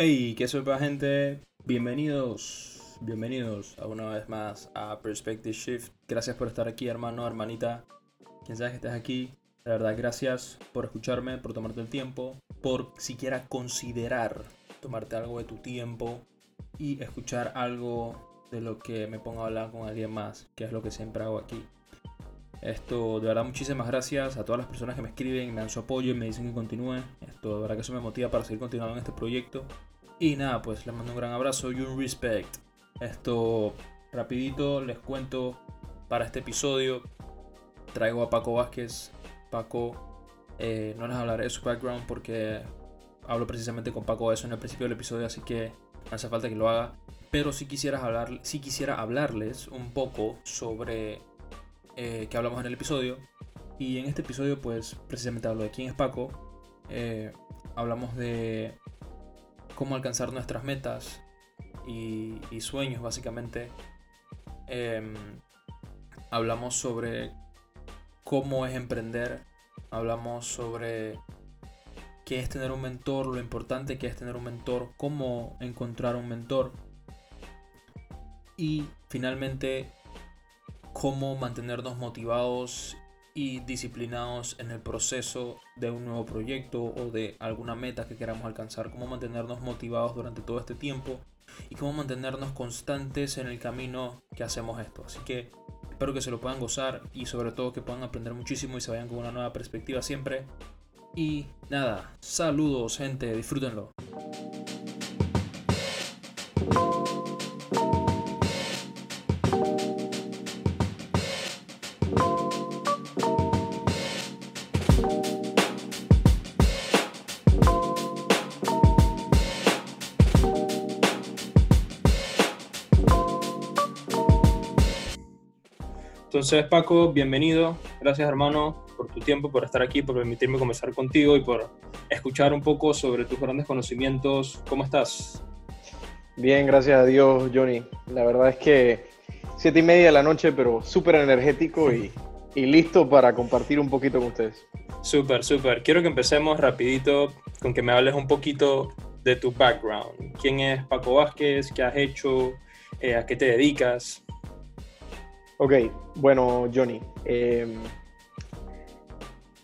Hey, qué sopa gente, bienvenidos, bienvenidos a una vez más a Perspective Shift. Gracias por estar aquí, hermano, hermanita, quien sea que estés aquí. De verdad, gracias por escucharme, por tomarte el tiempo, por siquiera considerar tomarte algo de tu tiempo y escuchar algo de lo que me pongo a hablar con alguien más, que es lo que siempre hago aquí. Esto, de verdad, muchísimas gracias a todas las personas que me escriben, me dan su apoyo y me dicen que continúe. Esto, de verdad, que eso me motiva para seguir continuando en este proyecto. Y nada, pues les mando un gran abrazo y un respect. Esto, rapidito, les cuento para este episodio. Traigo a Paco Vázquez. Paco, eh, no les hablaré de su background porque hablo precisamente con Paco eso en el principio del episodio, así que no hace falta que lo haga. Pero si quisiera, hablar, si quisiera hablarles un poco sobre eh, que hablamos en el episodio. Y en este episodio, pues precisamente hablo de quién es Paco. Eh, hablamos de cómo alcanzar nuestras metas y, sueños, básicamente. Em, hablamos sobre cómo es emprender. Hablamos sobre qué es tener un mentor, lo importante que es tener un mentor, cómo encontrar un mentor. Y finalmente cómo mantenernos motivados y disciplinados en el proceso de un nuevo proyecto o de alguna meta que queramos alcanzar, cómo mantenernos motivados durante todo este tiempo y cómo mantenernos constantes en el camino que hacemos esto. Así que espero que se lo puedan gozar y sobre todo que puedan aprender muchísimo y se vayan con una nueva perspectiva siempre. Y nada, saludos gente, disfrútenlo. Entonces, Paco, bienvenido. Gracias, hermano, por tu tiempo, por estar aquí, por permitirme conversar contigo y por escuchar un poco sobre tus grandes conocimientos. ¿Cómo estás? Bien, gracias a Dios, Johnny. La verdad es que siete y media de la noche, pero súper energético y, y listo para compartir un poquito con ustedes. Súper, súper. Quiero que empecemos rapidito con que me hables un poquito de tu background. ¿Quién es Paco Vázquez? ¿Qué has hecho? Eh, ¿A qué te dedicas? Ok, bueno, Johnny. Em,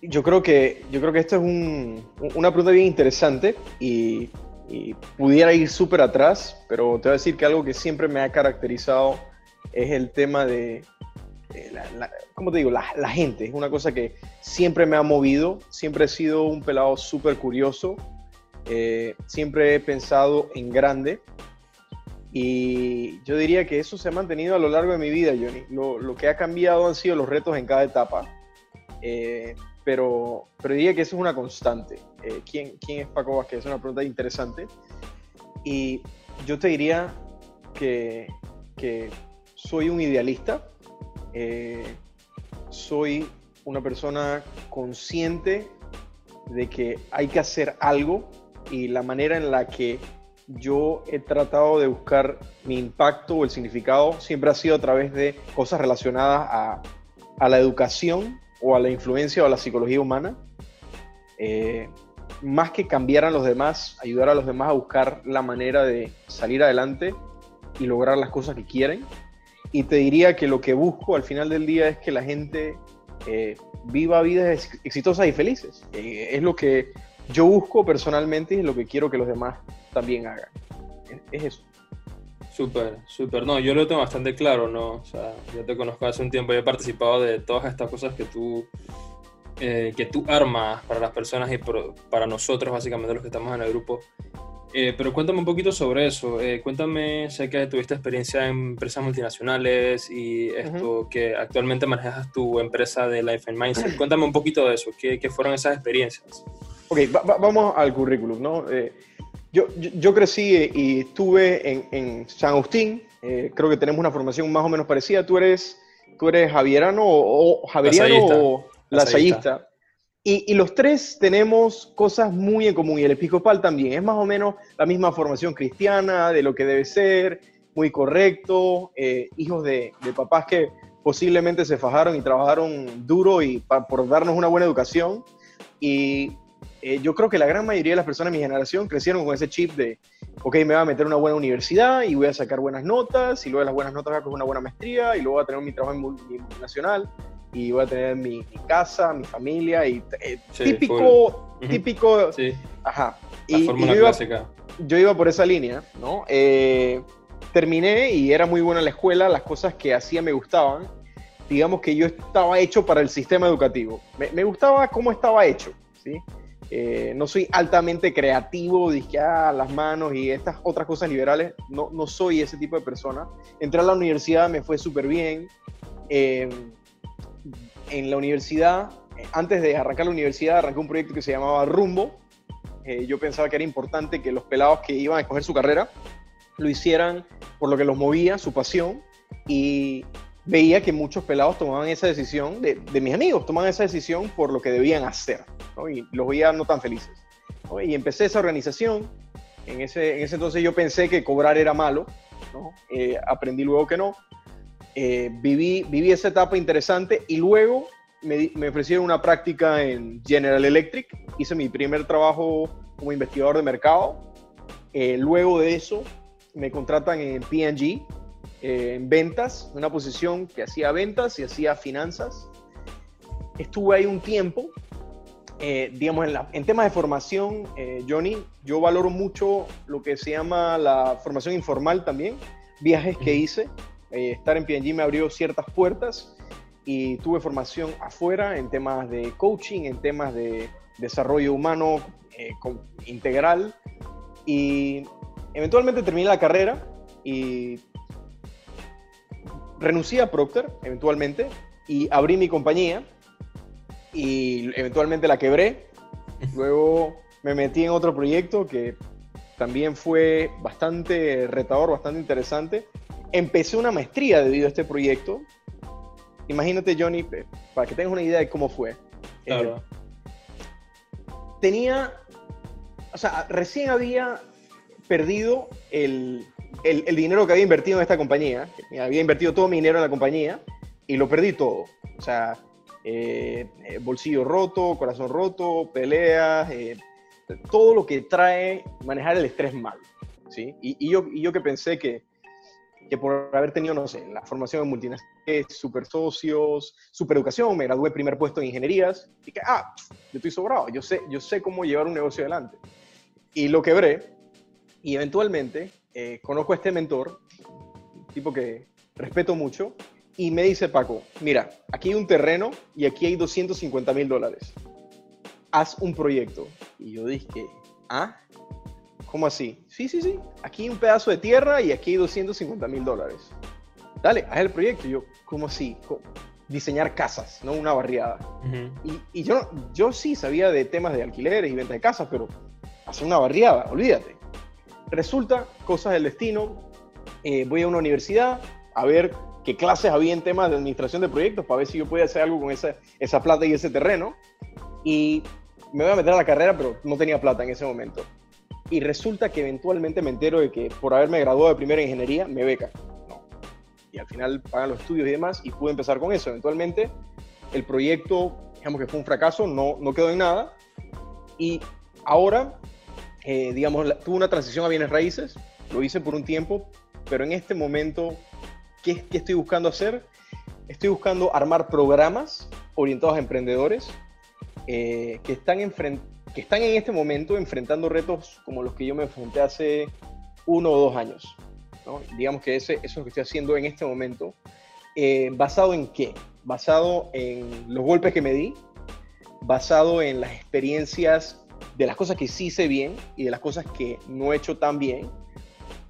yo, creo que, yo creo que esto es una pregunta bien interesante y, pudiera ir súper atrás, pero te voy a decir que algo que siempre me ha caracterizado es el tema de, la, ¿cómo te digo? La, gente. Es una cosa que siempre me ha movido. Siempre he sido un pelado súper curioso. Eh, siempre he pensado en grande. Y yo diría que eso se ha mantenido a lo largo de mi vida, Johnny. Lo, que ha cambiado han sido los retos en cada etapa. Eh, pero, pero diría que eso es una constante. Eh, ¿quién, ¿Quién es Paco Vázquez? Es una pregunta interesante. Y yo te diría que, que soy un idealista. Eh, soy una persona consciente de que hay que hacer algo y la manera en la que yo he tratado de buscar mi impacto o el significado siempre ha sido a través de cosas relacionadas a, la educación o a la influencia o a la psicología humana. Eh, más que cambiar a los demás, ayudar a los demás a buscar la manera de salir adelante y lograr las cosas que quieren. Y te diría que lo que busco al final del día es que la gente eh, viva vidas exitosas y felices. Eh, es lo que yo busco personalmente y es lo que quiero que los demás también hagan. Es, eso. Súper, súper. No, yo lo tengo bastante claro, ¿no? O sea, yo te conozco hace un tiempo y he participado de todas estas cosas que tú, eh, que tú armas para las personas y para nosotros, básicamente los que estamos en el grupo. Eh, pero cuéntame un poquito sobre eso. Eh, cuéntame, sé que tuviste experiencia en empresas multinacionales y esto, que actualmente manejas tu empresa de Life and Mindset. Cuéntame un poquito de eso. ¿Qué, qué fueron esas experiencias? Ok, vamos al currículum, ¿no? Yo, yo, crecí y estuve en, en San Agustín. Eh, creo que tenemos una formación más o menos parecida. ¿Tú eres, tú eres javierano o, javeriano o lasallista? Y, y, los tres tenemos cosas muy en común y el episcopal también. Es más o menos la misma formación cristiana, de lo que debe ser, muy correcto, eh, hijos de, de, papás que posiblemente se fajaron y trabajaron duro y por darnos una buena educación. Y eh, yo creo que la gran mayoría de las personas de mi generación crecieron con ese chip de, ok, me voy a meter en una buena universidad y voy a sacar buenas notas, y luego de las buenas notas voy a coger una buena maestría, y luego voy a tener mi trabajo en multinacional, y voy a tener mi, casa, mi familia, y eh, típico, típico, sí. ajá. La y, fórmula clásica. Yo iba por esa línea, ¿no? Eh, terminé y era muy buena en la escuela, las cosas que hacía me gustaban, digamos que yo estaba hecho para el sistema educativo. Me, me gustaba cómo estaba hecho, ¿sí? Eh, no soy altamente creativo, dije, ah, las manos y estas otras cosas liberales. No, no soy ese tipo de persona. Entré a la universidad, me fue súper bien. Eh, en la universidad, antes de arrancar la universidad, arranqué un proyecto que se llamaba Rumbo. Eh, yo pensaba que era importante que los pelados que iban a escoger su carrera lo hicieran por lo que los movía, su pasión. Y veía que muchos pelados tomaban esa decisión, de, mis amigos, tomaban esa decisión por lo que debían hacer, y los veía no tan felices. Y empecé esa organización, en ese, en ese entonces yo pensé que cobrar era malo, eh, aprendí luego que no, eh, viví, viví esa etapa interesante y luego me, me, ofrecieron una práctica en General Electric, hice mi primer trabajo como investigador de mercado, eh, luego de eso me contratan en P&G, en ventas, una posición que hacía ventas y hacía finanzas. Estuve ahí un tiempo. Eh, digamos, en, temas de formación, eh, Johnny, yo valoro mucho lo que se llama la formación informal también, viajes que hice. Eh, estar en P&G me abrió ciertas puertas y tuve formación afuera en temas de coaching, en temas de desarrollo humano integral y eventualmente terminé la carrera y renuncié a Procter eventualmente y abrí mi compañía y eventualmente la quebré. Luego me metí en otro proyecto que también fue bastante retador, bastante interesante. Empecé una maestría debido a este proyecto. Imagínate, Johnny, para que tengas una idea de cómo fue. Claro. tenía, o sea, recién había perdido el, el, dinero que había invertido en esta compañía, había invertido todo mi dinero en la compañía y lo perdí todo. O sea, eh, eh, bolsillo roto, corazón roto, peleas, eh, todo lo que trae manejar el estrés mal. ¿sí? Y, yo, y yo que pensé que, que por haber tenido, no sé, la formación en multinacionales, super socios, super educación, me gradué primer puesto en ingenierías, y que, ah, yo estoy sobrado, yo sé, yo sé cómo llevar un negocio adelante. Y lo quebré, y eventualmente eh, conozco a este mentor, tipo que respeto mucho, y me dice Paco, mira, aquí hay un terreno y aquí hay 250 mil dólares. Haz un proyecto. Y yo dije, ¿ah? ¿Cómo así? Sí, sí, sí. Aquí hay un pedazo de tierra y aquí hay 250 mil dólares. Dale, haz el proyecto. Y yo, ¿cómo así? Diseñar casas, no una barriada. y, y, yo, yo sí sabía de temas de alquileres y venta de casas, pero hacer una barriada, olvídate. Resulta, cosas del destino, eh, voy a una universidad a ver qué clases había en temas de administración de proyectos para ver si yo podía hacer algo con esa, esa plata y ese terreno. Y me voy a meter a la carrera, pero no tenía plata en ese momento. Y resulta que eventualmente me entero de que por haberme graduado de primera ingeniería, me beca. Y al final pagan los estudios y demás, y pude empezar con eso. Eventualmente, el proyecto, digamos que fue un fracaso, no, no quedó en nada. Y ahora eh, digamos, tuve una transición a bienes raíces, lo hice por un tiempo, pero en este momento, ¿qué, qué estoy buscando hacer? Estoy buscando armar programas orientados a emprendedores eh, que, están que están en este momento enfrentando retos como los que yo me enfrenté hace uno o dos años. Digamos que ese, eso es lo que estoy haciendo en este momento. Eh, ¿Basado en qué? Basado en los golpes que me di, basado en las experiencias de las cosas que sí sé bien y de las cosas que no he hecho tan bien.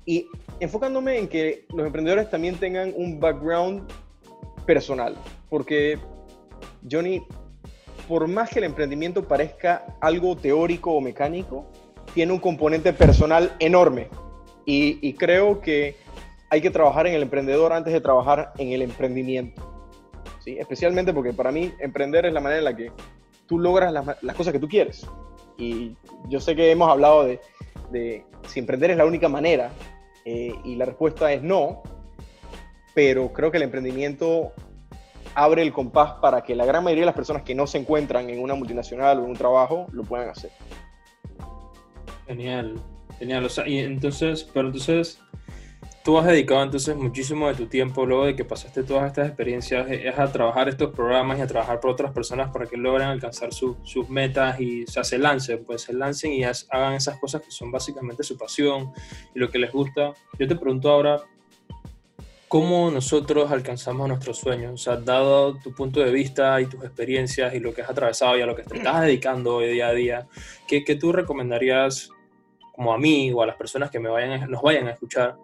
Y enfocándome en que los emprendedores también tengan un background personal. Porque, Johnny, por más que el emprendimiento parezca algo teórico o mecánico, tiene un componente personal enorme. Y, creo que hay que trabajar en el emprendedor antes de trabajar en el emprendimiento. ¿sí? Especialmente porque para mí emprender es la manera en la que tú logras las, las cosas que tú quieres. Y yo sé que hemos hablado de, si emprender es la única manera, eh, y la respuesta es no, pero creo que el emprendimiento abre el compás para que la gran mayoría de las personas que no se encuentran en una multinacional o en un trabajo lo puedan hacer. Genial, genial. O sea, y entonces, pero entonces, tú has dedicado entonces muchísimo de tu tiempo luego de que pasaste todas estas experiencias es a trabajar estos programas y a trabajar por otras personas para que logren alcanzar sus metas y o sea, se lancen, pues se lancen y hagan esas cosas que son básicamente su pasión y lo que les gusta. Yo te pregunto ahora, ¿cómo nosotros alcanzamos nuestros sueños? O sea, dado tu punto de vista y tus experiencias y lo que has atravesado y a lo que te estás dedicando hoy día a día, ¿qué, qué tú recomendarías como a mí o a las personas que me vayan, nos vayan a escuchar,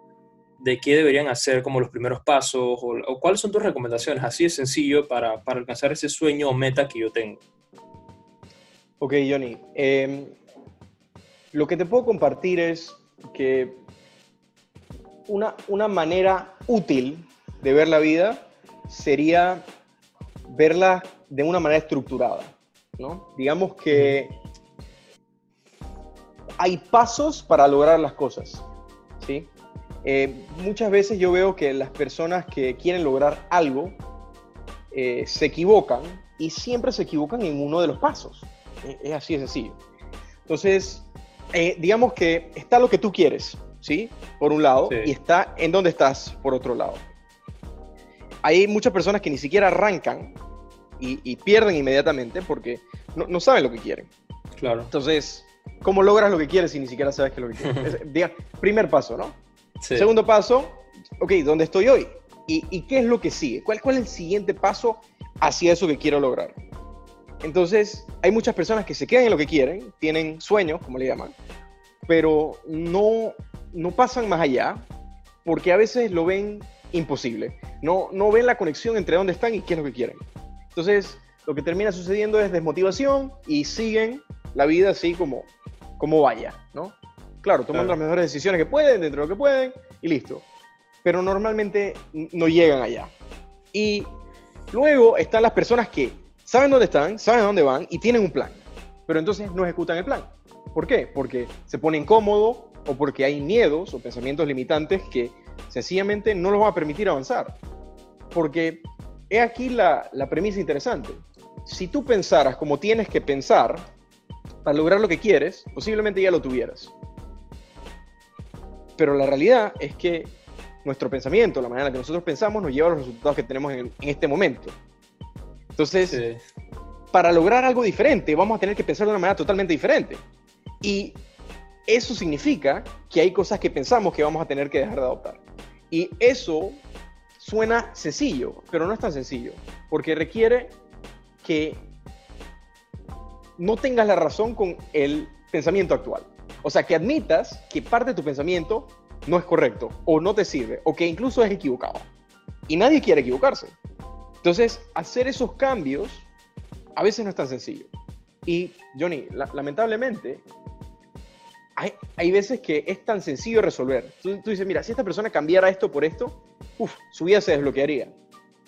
de qué deberían hacer como los primeros pasos o, cuáles son tus recomendaciones, así de sencillo, para, para, alcanzar ese sueño o meta que yo tengo. Ok, Johnny. Em, lo que te puedo compartir es que una, una manera útil de ver la vida sería verla de una manera estructurada. ¿no? Digamos que hay pasos para lograr las cosas. ¿sí? Eh, muchas veces yo veo que las personas que quieren lograr algo eh, se equivocan y siempre se equivocan en uno de los pasos. Es, así de sencillo. Entonces, eh, digamos que está lo que tú quieres, ¿sí? Por un lado, y está en donde estás por otro lado. Hay muchas personas que ni siquiera arrancan y, pierden inmediatamente porque no, no, saben lo que quieren. Claro. Entonces, ¿Cómo logras lo que quieres si ni siquiera sabes qué es lo que quieres? primer paso, ¿no? Segundo paso, ok, ¿dónde estoy hoy? ¿Y, qué es lo que sigue? ¿Cuál, ¿Cuál es el siguiente paso hacia eso que quiero lograr? Entonces, hay muchas personas que se quedan en lo que quieren, tienen sueños, como le llaman, pero no, no pasan más allá porque a veces lo ven imposible. No, no ven la conexión entre dónde están y qué es lo que quieren. Entonces, lo que termina sucediendo es desmotivación y siguen la vida así como, como vaya, ¿no? Claro, toman las mejores decisiones que pueden, dentro de lo que pueden, y listo. Pero normalmente no llegan allá. Y luego están las personas que saben dónde están, saben dónde van y tienen un plan. Pero entonces no ejecutan el plan. ¿Por qué? Porque se ponen cómodos o porque hay miedos o pensamientos limitantes que sencillamente no los van a permitir avanzar. Porque he aquí la, la premisa interesante. Si tú pensaras como tienes que pensar, para lograr lo que quieres, posiblemente ya lo tuvieras. Pero la realidad es que nuestro pensamiento, la manera en la que nosotros pensamos, nos lleva a los resultados que tenemos en, este momento. Entonces, para lograr algo diferente, vamos a tener que pensar de una manera totalmente diferente. Y eso significa que hay cosas que pensamos que vamos a tener que dejar de adoptar. Y eso suena sencillo, pero no es tan sencillo, porque requiere que no tengas la razón con el pensamiento actual. O sea, que admitas que parte de tu pensamiento no es correcto o no te sirve o que incluso es equivocado. Y nadie quiere equivocarse. Entonces, hacer esos cambios a veces no es tan sencillo. Y, Johnny, lamentablemente, hay, hay, veces que es tan sencillo resolver. Tú, dices, mira, si esta persona cambiara esto por esto, su vida se desbloquearía.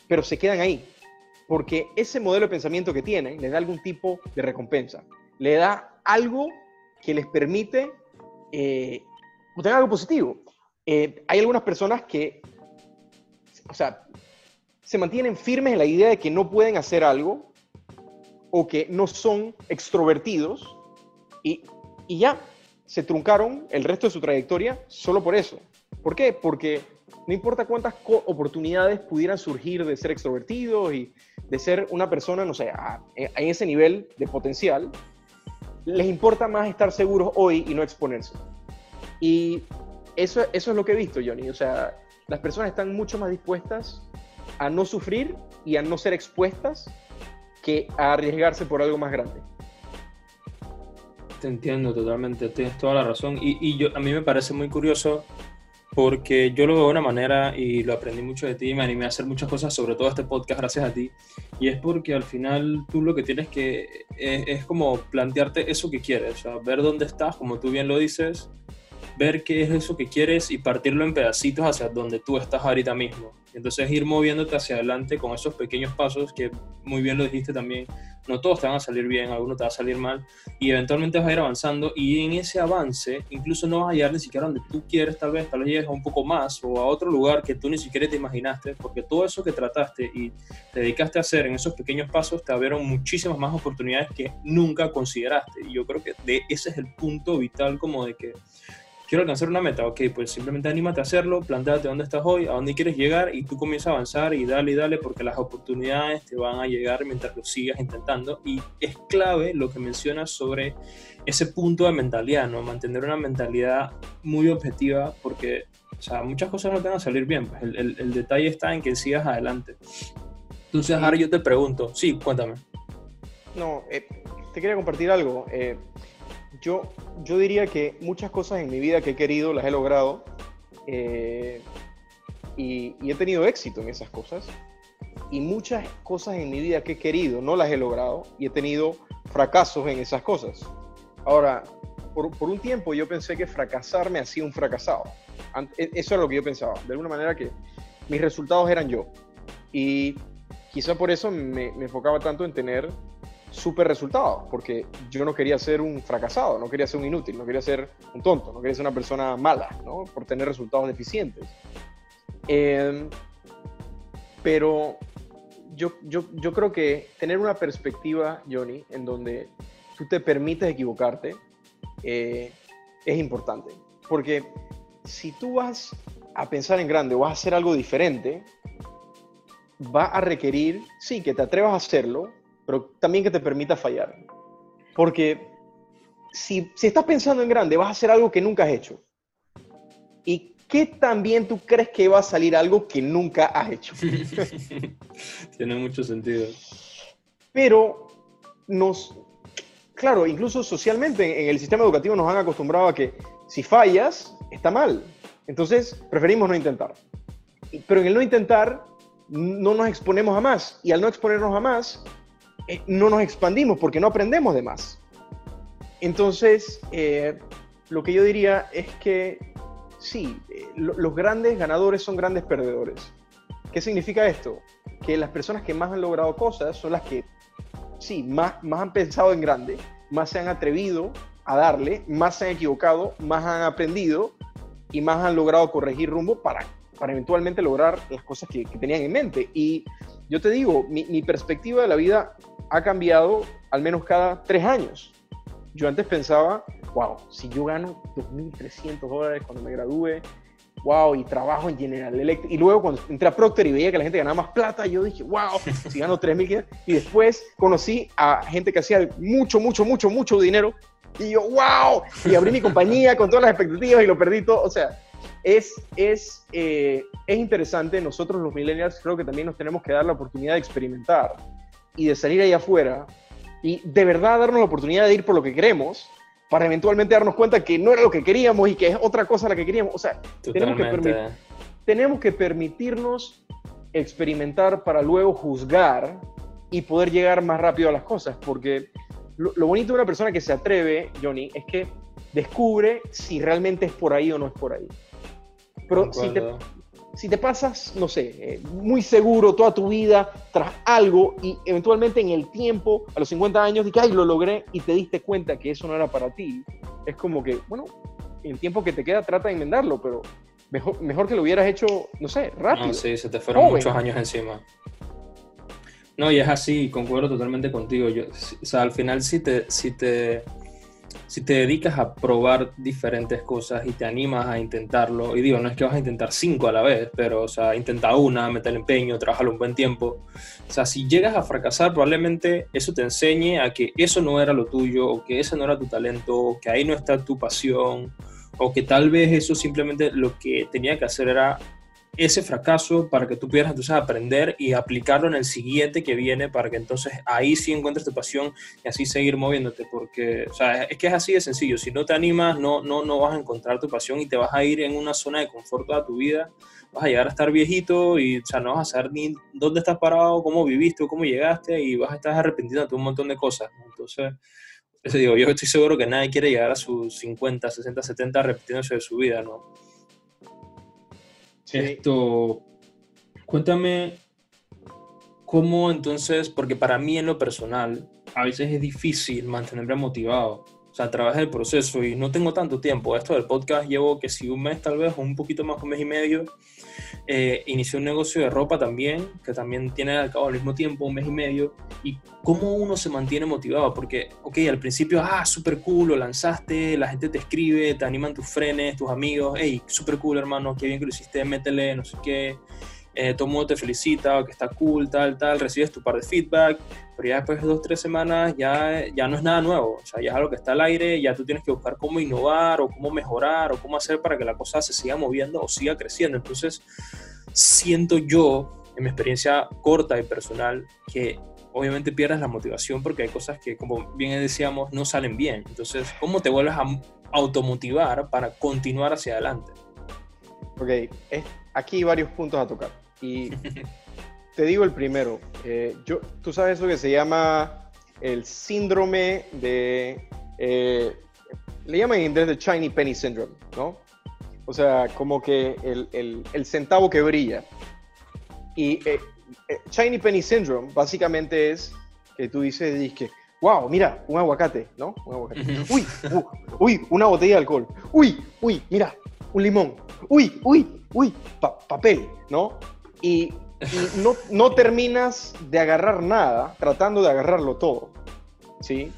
Pero se quedan ahí porque ese modelo de pensamiento que tienen les da algún tipo de recompensa, le da algo que les permite eh, obtener algo positivo. Eh, hay algunas personas que, o sea, se mantienen firmes en la idea de que no pueden hacer algo o que no son extrovertidos y, y ya se truncaron el resto de su trayectoria solo por eso. ¿Por qué? Porque no importa cuántas oportunidades pudieran surgir de ser extrovertidos y de ser una persona, no sé, en ese nivel de potencial, les importa más estar seguros hoy y no exponerse. Y eso, eso es lo que he visto, Johnny. O sea, las personas están mucho más dispuestas a no sufrir y a no ser expuestas que a arriesgarse por algo más grande. Te entiendo totalmente, tienes toda la razón. Y, y yo, a mí me parece muy curioso porque yo lo veo de una manera y lo aprendí mucho de ti y me animé a hacer muchas cosas, sobre todo este podcast gracias a ti, y es porque al final tú lo que tienes que es, como plantearte eso que quieres, o sea, ver dónde estás, como tú bien lo dices, ver qué es eso que quieres y partirlo en pedacitos hacia donde tú estás ahorita mismo. Entonces ir moviéndote hacia adelante con esos pequeños pasos que muy bien lo dijiste también, no todos te van a salir bien, algunos te va a salir mal y eventualmente vas a ir avanzando y en ese avance incluso no vas a llegar ni siquiera donde tú quieres tal vez, tal vez llegues a un poco más o a otro lugar que tú ni siquiera te imaginaste porque todo eso que trataste y te dedicaste a hacer en esos pequeños pasos te abrieron muchísimas más oportunidades que nunca consideraste. Y yo creo que de ese es el punto vital como de que quiero alcanzar una meta, ok, pues simplemente anímate a hacerlo, planteate dónde estás hoy, a dónde quieres llegar y tú comienzas a avanzar y dale y dale porque las oportunidades te van a llegar mientras lo sigas intentando y es clave lo que mencionas sobre ese punto de mentalidad, ¿no? Mantener una mentalidad muy objetiva porque, o sea, muchas cosas no te van a salir bien, pues el, el, detalle está en que sigas adelante. Entonces, ahora yo te pregunto, sí, cuéntame. No, eh, te quería compartir algo. Eh, yo, yo diría que muchas cosas en mi vida que he querido las he logrado eh, y, he tenido éxito en esas cosas. Y muchas cosas en mi vida que he querido no las he logrado y he tenido fracasos en esas cosas. Ahora, por, por un tiempo yo pensé que fracasar me hacía un fracasado. E, eso era lo que yo pensaba. De alguna manera que mis resultados eran yo. Y quizá por eso me, me enfocaba tanto en tener súper resultados, porque yo no quería ser un fracasado, no quería ser un inútil, no quería ser un tonto, no quería ser una persona mala, ¿no? Por tener resultados deficientes. Em, pero yo, yo, yo creo que tener una perspectiva, Johnny, en donde tú te permites equivocarte, eh, es importante. Porque si tú vas a pensar en grande o vas a hacer algo diferente, va a requerir, sí, que te atrevas a hacerlo, pero también que te permita fallar. Porque si, si estás pensando en grande, vas a hacer algo que nunca has hecho. ¿Y qué también tú crees que va a salir algo que nunca has hecho? Tiene mucho sentido. Pero nos, claro, incluso socialmente en el sistema educativo nos han acostumbrado a que si fallas, está mal. Entonces, preferimos no intentar. Pero en el no intentar, no nos exponemos a más. Y al no exponernos a más, eh, no nos expandimos porque no aprendemos de más. Entonces, eh, lo que yo diría es que sí, eh, los grandes ganadores son grandes perdedores. ¿Qué significa esto? Que las personas que más han logrado cosas son las que, sí, más, más han pensado en grande, más se han atrevido a darle, más se han equivocado, más han aprendido y más han logrado corregir rumbo para, para eventualmente lograr las cosas que, tenían en mente. Y yo te digo, mi, mi perspectiva de la vida ha cambiado al menos cada tres años. Yo antes pensaba, wow, si yo gano 2.300 dólares cuando me gradúe, wow, y trabajo en General Electric. Y luego cuando entré a Procter y veía que la gente ganaba más plata, yo dije, wow, si gano 3.500. Y después conocí a gente que hacía mucho, mucho, mucho, mucho dinero. Y yo, wow, y abrí mi compañía con todas las expectativas y lo perdí todo. O sea, es, es, eh, es interesante. Nosotros los millennials creo que también nos tenemos que dar la oportunidad de experimentar y de salir ahí afuera y de verdad darnos la oportunidad de ir por lo que queremos para eventualmente darnos cuenta que no era lo que queríamos y que es otra cosa la que queríamos. O sea, tenemos que, tenemos que permitirnos experimentar para luego juzgar y poder llegar más rápido a las cosas, porque lo, bonito de una persona que se atreve, Johnny, es que descubre si realmente es por ahí o no es por ahí. Pero si te, si te pasas, no sé, eh, muy seguro toda tu vida tras algo y eventualmente en el tiempo, a los 50 años, dices, ay, lo logré y te diste cuenta que eso no era para ti, es como que, bueno, en el tiempo que te queda trata de enmendarlo, pero mejor, mejor que lo hubieras hecho, no sé, rápido. No, sí, se te fueron muchos años encima. No, y es así, concuerdo totalmente contigo. Yo, o sea, al final si te, si te si te dedicas a probar diferentes cosas y te animas a intentarlo, y digo, no es que vas a intentar cinco a la vez, pero, o sea, intenta una, meter empeño, trabajarlo un buen tiempo. O sea, si llegas a fracasar, probablemente eso te enseñe a que eso no era lo tuyo, o que ese no era tu talento, o que ahí no está tu pasión, o que tal vez eso simplemente lo que tenía que hacer era ese fracaso para que tú pudieras entonces aprender y aplicarlo en el siguiente que viene para que entonces ahí sí encuentres tu pasión y así seguir moviéndote porque o sea, es que es así de sencillo. Si no te animas no, no, no vas a encontrar tu pasión y te vas a ir en una zona de confort toda tu vida. Vas a llegar a estar viejito y o sea, no vas a saber ni dónde estás parado, cómo viviste cómo llegaste y vas a estar arrepintiendo de un montón de cosas entonces digo, yo estoy seguro que nadie quiere llegar a sus 50, 60, 70 repitiéndose de su vida, ¿no? Esto, Cuéntame cómo entonces, porque para mí en lo personal, a veces es difícil mantenerme motivado. O sea, trabajé el proceso y no tengo tanto tiempo. Esto del podcast llevo que si un mes tal vez, o un poquito más, un mes y medio. Eh, inicié un negocio de ropa también, que también tiene al cabo al mismo tiempo un mes y medio. ¿Y cómo uno se mantiene motivado? Porque, ok, al principio, ah, súper cool, lo lanzaste, la gente te escribe, te animan tus frenes, tus amigos, hey, súper cool hermano, qué bien que lo hiciste, métele, no sé qué eh, todo el mundo te felicita, que está cool, tal, tal, recibes tu par de feedback, pero ya después de dos, tres semanas ya, ya no es nada nuevo, o sea, ya es algo que está al aire, ya tú tienes que buscar cómo innovar o cómo mejorar o cómo hacer para que la cosa se siga moviendo o siga creciendo. Entonces, siento yo, en mi experiencia corta y personal, que obviamente pierdes la motivación porque hay cosas que, como bien decíamos, no salen bien. Entonces, ¿cómo te vuelves a automotivar para continuar hacia adelante? Ok, aquí hay varios puntos a tocar. Y te digo el primero. Eh, yo, tú sabes eso que se llama el síndrome de... Eh, le llaman en inglés el Shiny Penny Syndrome, ¿no? O sea, como que el, el, el centavo que brilla. Y eh, Shiny Penny Syndrome básicamente es que tú dices, que, wow, mira, un aguacate, ¿no? Un aguacate. Uy, uy, una botella de alcohol. Uy, uy, mira, un limón. Uy, uy, uy, papel, ¿no? Y, no, no, terminas de agarrar nada tratando de agarrarlo todo. ¿sí?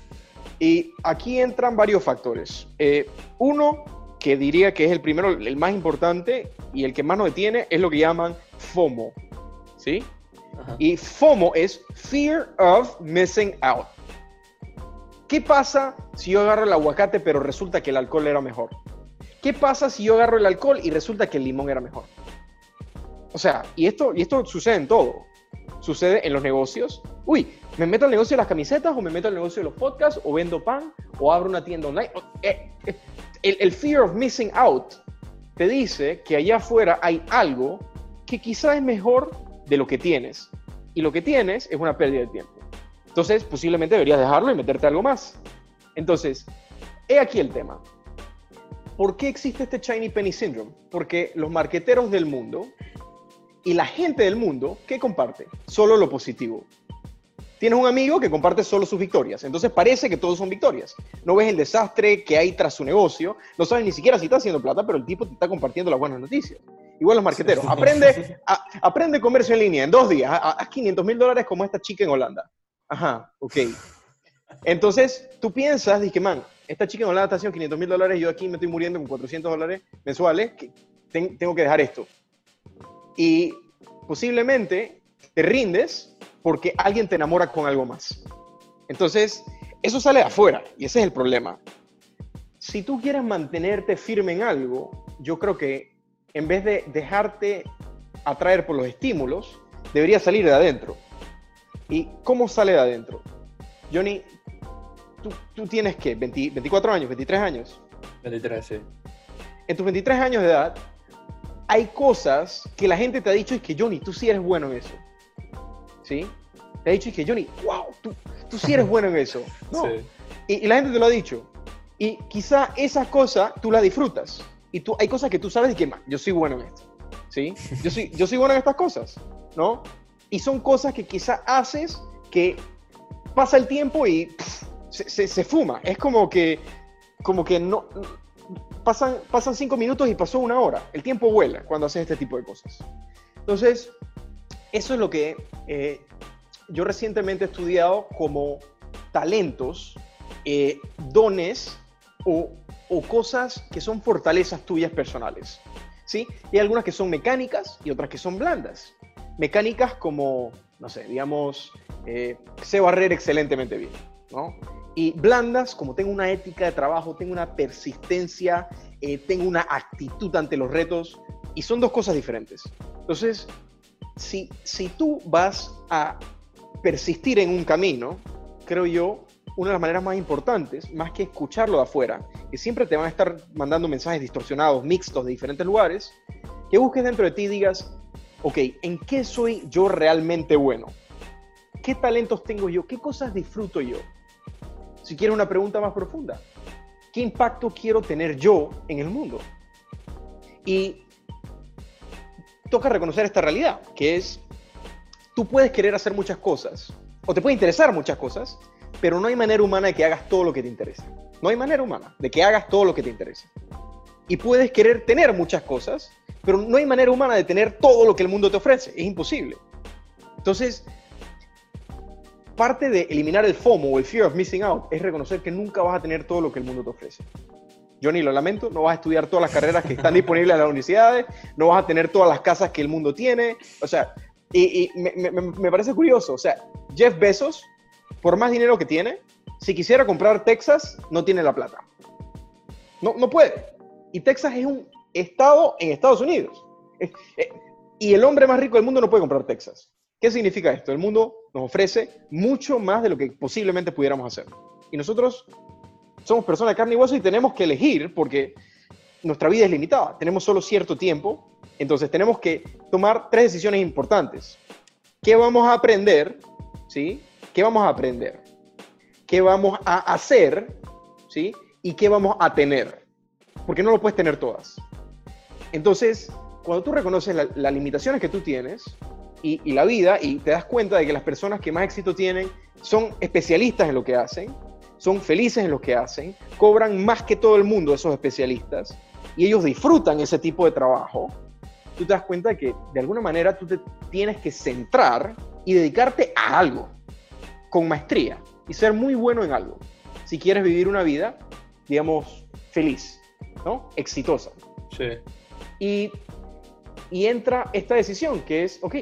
Y aquí entran varios factores. Eh, uno, que diría que es el primero, el más importante y el que más nos detiene, es lo que llaman FOMO. ¿sí? Y FOMO es Fear of Missing Out. ¿Qué pasa si yo agarro el aguacate pero resulta que el alcohol era mejor? ¿Qué pasa si yo agarro el alcohol y resulta que el limón era mejor? O sea, y esto, y esto sucede en todo. Sucede en los negocios. Uy, ¿me meto al negocio de las camisetas o me meto al negocio de los podcasts o vendo pan o abro una tienda online? Eh, eh, el, el fear of missing out te dice que allá afuera hay algo que quizás es mejor de lo que tienes. Y lo que tienes es una pérdida de tiempo. Entonces, posiblemente deberías dejarlo y meterte algo más. Entonces, he aquí el tema. ¿Por qué existe este Shiny Penny Syndrome? Porque los marqueteros del mundo y la gente del mundo, ¿qué comparte? Solo lo positivo. Tienes un amigo que comparte solo sus victorias, entonces parece que todos son victorias. No ves el desastre que hay tras su negocio, no sabes ni siquiera si está haciendo plata, pero el tipo te está compartiendo las buenas noticias. Igual los marqueteros, aprende, aprende comercio en línea en dos días, haz 500 mil dólares como esta chica en Holanda. Ajá, ok. Entonces tú piensas, dices, man, esta chica en Holanda está haciendo 500 mil dólares, yo aquí me estoy muriendo con 400 dólares mensuales, que tengo que dejar esto y posiblemente te rindes porque alguien te enamora con algo más. Entonces, eso sale de afuera y ese es el problema. Si tú quieres mantenerte firme en algo, yo creo que en vez de dejarte atraer por los estímulos, debería salir de adentro. ¿Y cómo sale de adentro? Johnny, tú, tienes que 24 años, 23 años. 23, sí. En tus 23 años de edad, hay cosas que la gente te ha dicho y que Johnny, tú sí eres bueno en eso. ¿Sí? Te ha dicho y que Johnny, wow, tú, tú sí eres bueno en eso. No. Y, la gente te lo ha dicho. Y quizá esas cosas tú las disfrutas. Y tú, hay cosas que tú sabes y que, yo soy bueno en esto. ¿Sí? Yo soy, yo soy bueno en estas cosas. ¿No? Y son cosas que quizá haces que pasa el tiempo y se, se, fuma. Es como que, como que no, pasan, pasan cinco minutos y pasó una hora. El tiempo vuela cuando haces este tipo de cosas. Entonces, eso es lo que eh, yo recientemente he estudiado como talentos, eh, dones o, o, cosas que son fortalezas tuyas personales. ¿sí? Hay algunas que son mecánicas y otras que son blandas. Mecánicas como, no sé, digamos, eh, sé barrer excelentemente bien. ¿No? Y blandas, como tengo una ética de trabajo, tengo una persistencia, eh, tengo una actitud ante los retos, y son dos cosas diferentes. Entonces, si, si tú vas a persistir en un camino, creo yo, una de las maneras más importantes, más que escucharlo de afuera, que siempre te van a estar mandando mensajes distorsionados, mixtos de diferentes lugares, que busques dentro de ti y digas, ok, ¿en qué soy yo realmente bueno? ¿Qué talentos tengo yo? ¿Qué cosas disfruto yo? Si quieres una pregunta más profunda, ¿qué impacto quiero tener yo en el mundo? Y toca reconocer esta realidad, que es, tú puedes querer hacer muchas cosas, o te puede interesar muchas cosas, pero no hay manera humana de que hagas todo lo que te interesa. No hay manera humana de que hagas todo lo que te interesa. Y puedes querer tener muchas cosas, pero no hay manera humana de tener todo lo que el mundo te ofrece. Es imposible. Entonces, parte de eliminar el FOMO o el fear of missing out es reconocer que nunca vas a tener todo lo que el mundo te ofrece. Johnny, lo lamento, no vas a estudiar todas las carreras que están disponibles en las universidades, no vas a tener todas las casas que el mundo tiene. O sea, y, me, parece curioso, o sea, Jeff Bezos, por más dinero que tiene, si quisiera comprar Texas, no tiene la plata. No, no puede. Y Texas es un estado en Estados Unidos. Eh, y el hombre más rico del mundo no puede comprar Texas. ¿Qué significa esto? El mundo nos ofrece mucho más de lo que posiblemente pudiéramos hacer. Y nosotros somos personas de carne y hueso y tenemos que elegir porque nuestra vida es limitada, tenemos solo cierto tiempo, entonces tenemos que tomar tres decisiones importantes. ¿Qué vamos a aprender? ¿Sí? ¿Qué vamos a aprender? ¿Qué vamos a hacer? ¿Sí? ¿Y qué vamos a tener? Porque no lo puedes tener todas. Entonces, cuando tú reconoces las limitaciones que tú tienes y, y la vida y te das cuenta de que las personas que más éxito tienen son especialistas en lo que hacen, son felices en lo que hacen, cobran más que todo el mundo esos especialistas y ellos disfrutan ese tipo de trabajo, tú te das cuenta de que de alguna manera tú te tienes que centrar y dedicarte a algo con maestría y ser muy bueno en algo. Si quieres vivir una vida, digamos, feliz, ¿no? Exitosa. Sí. Y, y entra esta decisión que es, ok,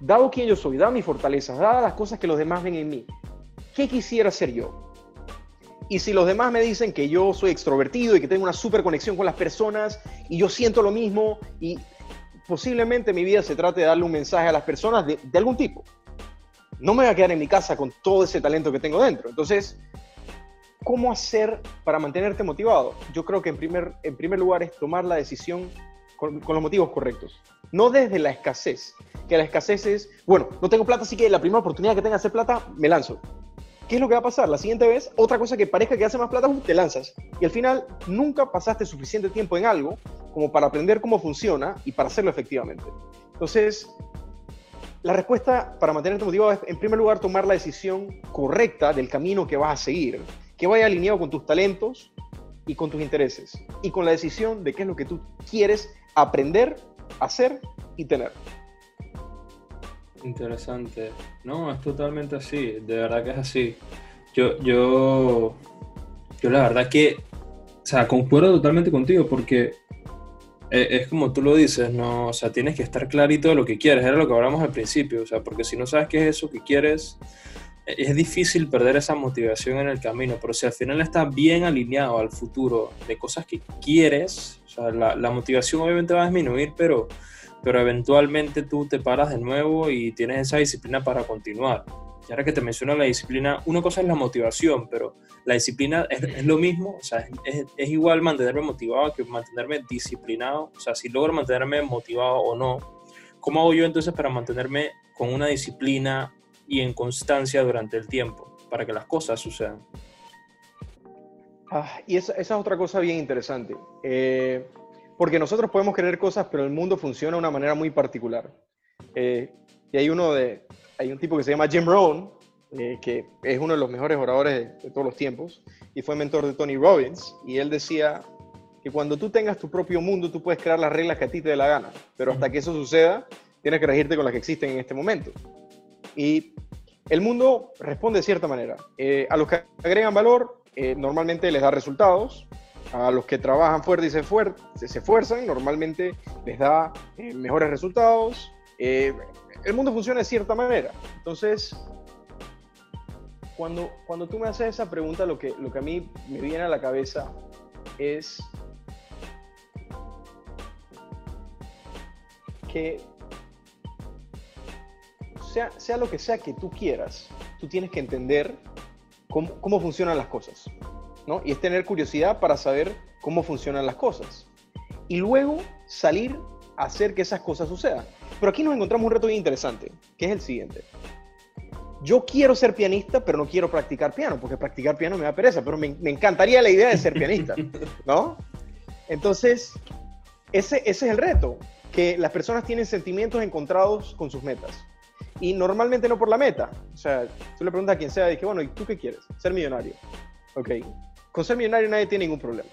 dado quién yo soy, dado mis fortalezas, dadas las cosas que los demás ven en mí, ¿qué quisiera ser yo? Y si los demás me dicen que yo soy extrovertido y que tengo una super conexión con las personas y yo siento lo mismo y posiblemente mi vida se trate de darle un mensaje a las personas de, algún tipo. No me voy a quedar en mi casa con todo ese talento que tengo dentro. Entonces, ¿cómo hacer para mantenerte motivado? Yo creo que en primer, en primer lugar es tomar la decisión con, con, los motivos correctos. No desde la escasez, que la escasez es, bueno, no tengo plata, así que la primera oportunidad que tenga de hacer plata, me lanzo. ¿qué es lo que va a pasar? La siguiente vez, otra cosa que parezca que hace más plata, te lanzas. Y al final, nunca pasaste suficiente tiempo en algo como para aprender cómo funciona y para hacerlo efectivamente. Entonces, la respuesta para mantenerte motivado es, en primer lugar, tomar la decisión correcta del camino que vas a seguir, que vaya alineado con tus talentos y con tus intereses, y con la decisión de qué es lo que tú quieres aprender, hacer y tener. Interesante. No, es totalmente así, de verdad que es así. Yo, yo, yo la verdad que, o sea, concuerdo totalmente contigo porque e, es como tú lo dices, ¿no? O sea, tienes que estar clarito de lo que quieres, era lo que hablamos al principio, o sea, porque si no sabes qué es eso que quieres, e, es difícil perder esa motivación en el camino, pero si al final estás bien alineado al futuro de cosas que quieres, la, motivación obviamente va a disminuir, pero pero eventualmente tú te paras de nuevo y tienes esa disciplina para continuar. Y ahora que te menciono la disciplina, una cosa es la motivación, pero la disciplina es, lo mismo, o sea, es, es, igual mantenerme motivado que mantenerme disciplinado, o sea, si logro mantenerme motivado o no, ¿cómo hago yo entonces para mantenerme con una disciplina y en constancia durante el tiempo, para que las cosas sucedan? Ah, y esa, es otra cosa bien interesante. Eh, porque nosotros podemos querer cosas, pero el mundo funciona de una manera muy particular. Eh, y hay uno de, hay un tipo que se llama Jim Rohn, eh, que es uno de los mejores oradores de, todos los tiempos, y fue mentor de Tony Robbins, y él decía que cuando tú tengas tu propio mundo, tú puedes crear las reglas que a ti te dé la gana, pero hasta que eso suceda, tienes que regirte con las que existen en este momento. Y el mundo responde de cierta manera. A los que agregan valor, normalmente les da resultados, a los que trabajan fuerte y se, se esfuerzan, normalmente les da eh, mejores resultados. Eh, el mundo funciona de cierta manera. Entonces, cuando, cuando tú me haces esa pregunta, lo que, lo que a mí me viene a la cabeza es que sea, sea lo que sea que tú quieras, tú tienes que entender cómo, funcionan las cosas. Y es tener curiosidad para saber cómo funcionan las cosas. Y luego salir a hacer que esas cosas sucedan. Pero aquí nos encontramos un reto bien interesante, que es el siguiente. Yo quiero ser pianista, pero no quiero practicar piano, porque practicar piano me da pereza, pero me, encantaría la idea de ser pianista, ¿no? Entonces, ese, ese es el reto, que las personas tienen sentimientos encontrados con sus metas. Y normalmente no por la meta. O sea, tú le preguntas a quien sea, dije, bueno, ¿y tú qué quieres? Ser millonario. Ok. Con ser millonario nadie tiene ningún problema.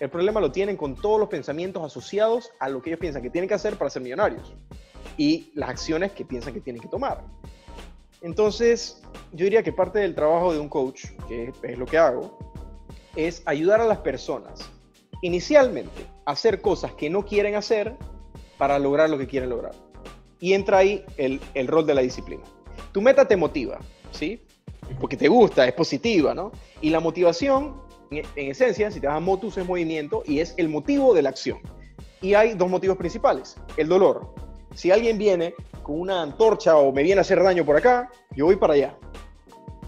El problema lo tienen con todos los pensamientos asociados a lo que ellos piensan que tienen que hacer para ser millonarios y las acciones que piensan que tienen que tomar. Entonces, yo diría que parte del trabajo de un coach, que es lo que hago, es ayudar a las personas inicialmente a hacer cosas que no quieren hacer para lograr lo que quieren lograr. Y entra ahí el, el rol de la disciplina. Tu meta te motiva, ¿sí? Porque te gusta, es positiva, ¿no? Y la motivación en, esencia, si te vas a motus, es movimiento y es el motivo de la acción. Y hay dos motivos principales. El dolor. Si alguien viene con una antorcha o me viene a hacer daño por acá, yo voy para allá.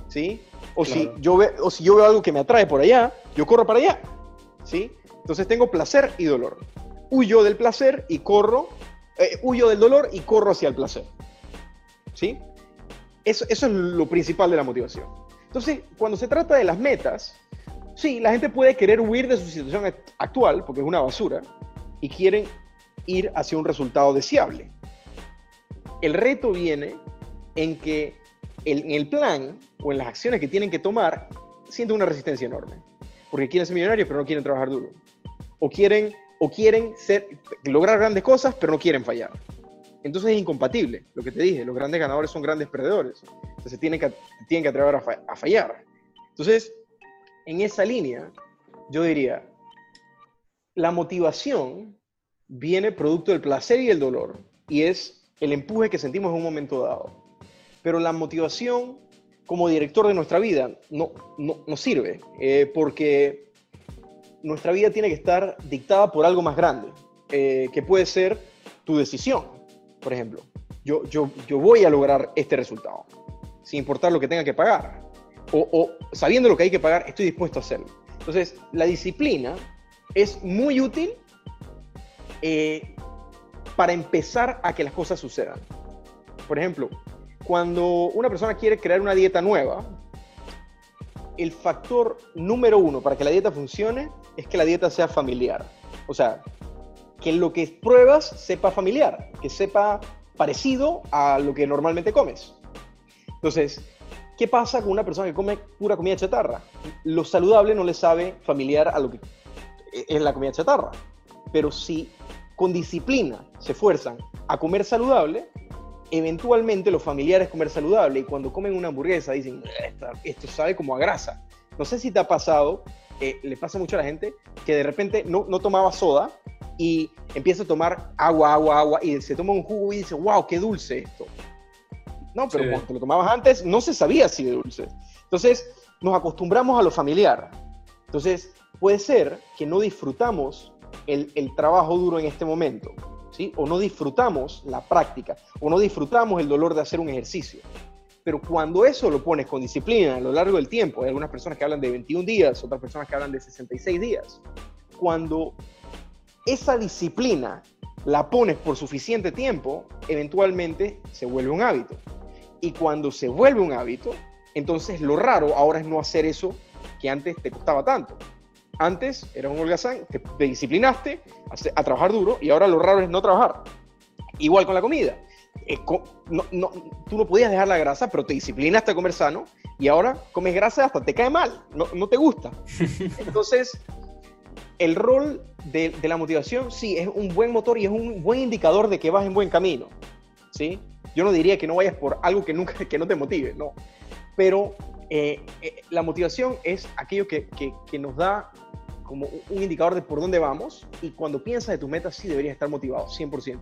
¿Sí? O, si yo ve, o si yo veo algo que me atrae por allá, yo corro para allá. ¿Sí? Entonces tengo placer y dolor. Huyo del placer y corro, eh, huyo del dolor y corro hacia el placer. ¿Sí? Eso, eso es lo principal de la motivación. Entonces, cuando se trata de las metas, Sí, la gente puede querer huir de su situación actual, porque es una basura, y quieren ir hacia un resultado deseable. El reto viene en que en el plan o en las acciones que tienen que tomar sienten una resistencia enorme, porque quieren ser millonarios pero no quieren trabajar duro, o quieren, o quieren ser, lograr grandes cosas pero no quieren fallar. Entonces es incompatible, lo que te dije, los grandes ganadores son grandes perdedores, entonces tienen que, tienen que atrever a, a fallar. Entonces, en esa línea, yo diría, la motivación viene producto del placer y el dolor, y es el empuje que sentimos en un momento dado. Pero la motivación como director de nuestra vida no, no, sirve, eh, porque nuestra vida tiene que estar dictada por algo más grande, eh, que puede ser tu decisión. Por ejemplo, yo, yo, yo voy a lograr este resultado, sin importar lo que tenga que pagar o, sabiendo lo que hay que pagar, estoy dispuesto a hacerlo. Entonces, la disciplina es muy útil eh, para empezar a que las cosas sucedan. Por ejemplo, cuando una persona quiere crear una dieta nueva, el factor número uno para que la dieta funcione es que la dieta sea familiar. O sea, que lo que pruebas sepa familiar, que sepa parecido a lo que normalmente comes. Entonces, ¿Qué pasa con una persona que come pura comida chatarra? Lo saludable no le sabe familiar a lo que es la comida chatarra. Pero si con disciplina se esfuerzan a comer saludable, eventualmente los familiares comer saludable y cuando comen una hamburguesa dicen, esto sabe como a grasa. No sé si te ha pasado, eh, le pasa mucho a la gente, que de repente no, no tomaba soda y empieza a tomar agua, agua, agua y se toma un jugo y dice, wow, qué dulce esto. No, pero cuando te lo tomabas antes no se sabía así de dulce. Entonces, nos acostumbramos a lo familiar. Entonces, puede ser que no disfrutamos el, el trabajo duro en este momento, ¿sí? O no disfrutamos la práctica, o no disfrutamos el dolor de hacer un ejercicio. Pero cuando eso lo pones con disciplina a lo largo del tiempo, hay algunas personas que hablan de 21 días, otras personas que hablan de 66 días, cuando esa disciplina la pones por suficiente tiempo, eventualmente se vuelve un hábito. Y cuando se vuelve un hábito, entonces lo raro ahora es no hacer eso que antes te costaba tanto. Antes era un holgazán, te, disciplinaste a, trabajar duro y ahora lo raro es no trabajar. Igual con la comida. Eh, no, tú no podías dejar la grasa, pero te disciplinaste a comer sano y ahora comes grasa hasta te cae mal, no, no te gusta. Entonces, el rol de, de, la motivación sí es un buen motor y es un buen indicador de que vas en buen camino. ¿sí? Yo no diría que no vayas por algo que nunca, que no te motive, no. Pero eh, eh, la motivación es aquello que, que, nos da como un indicador de por dónde vamos y cuando piensas de tu meta sí deberías estar motivado, 100%.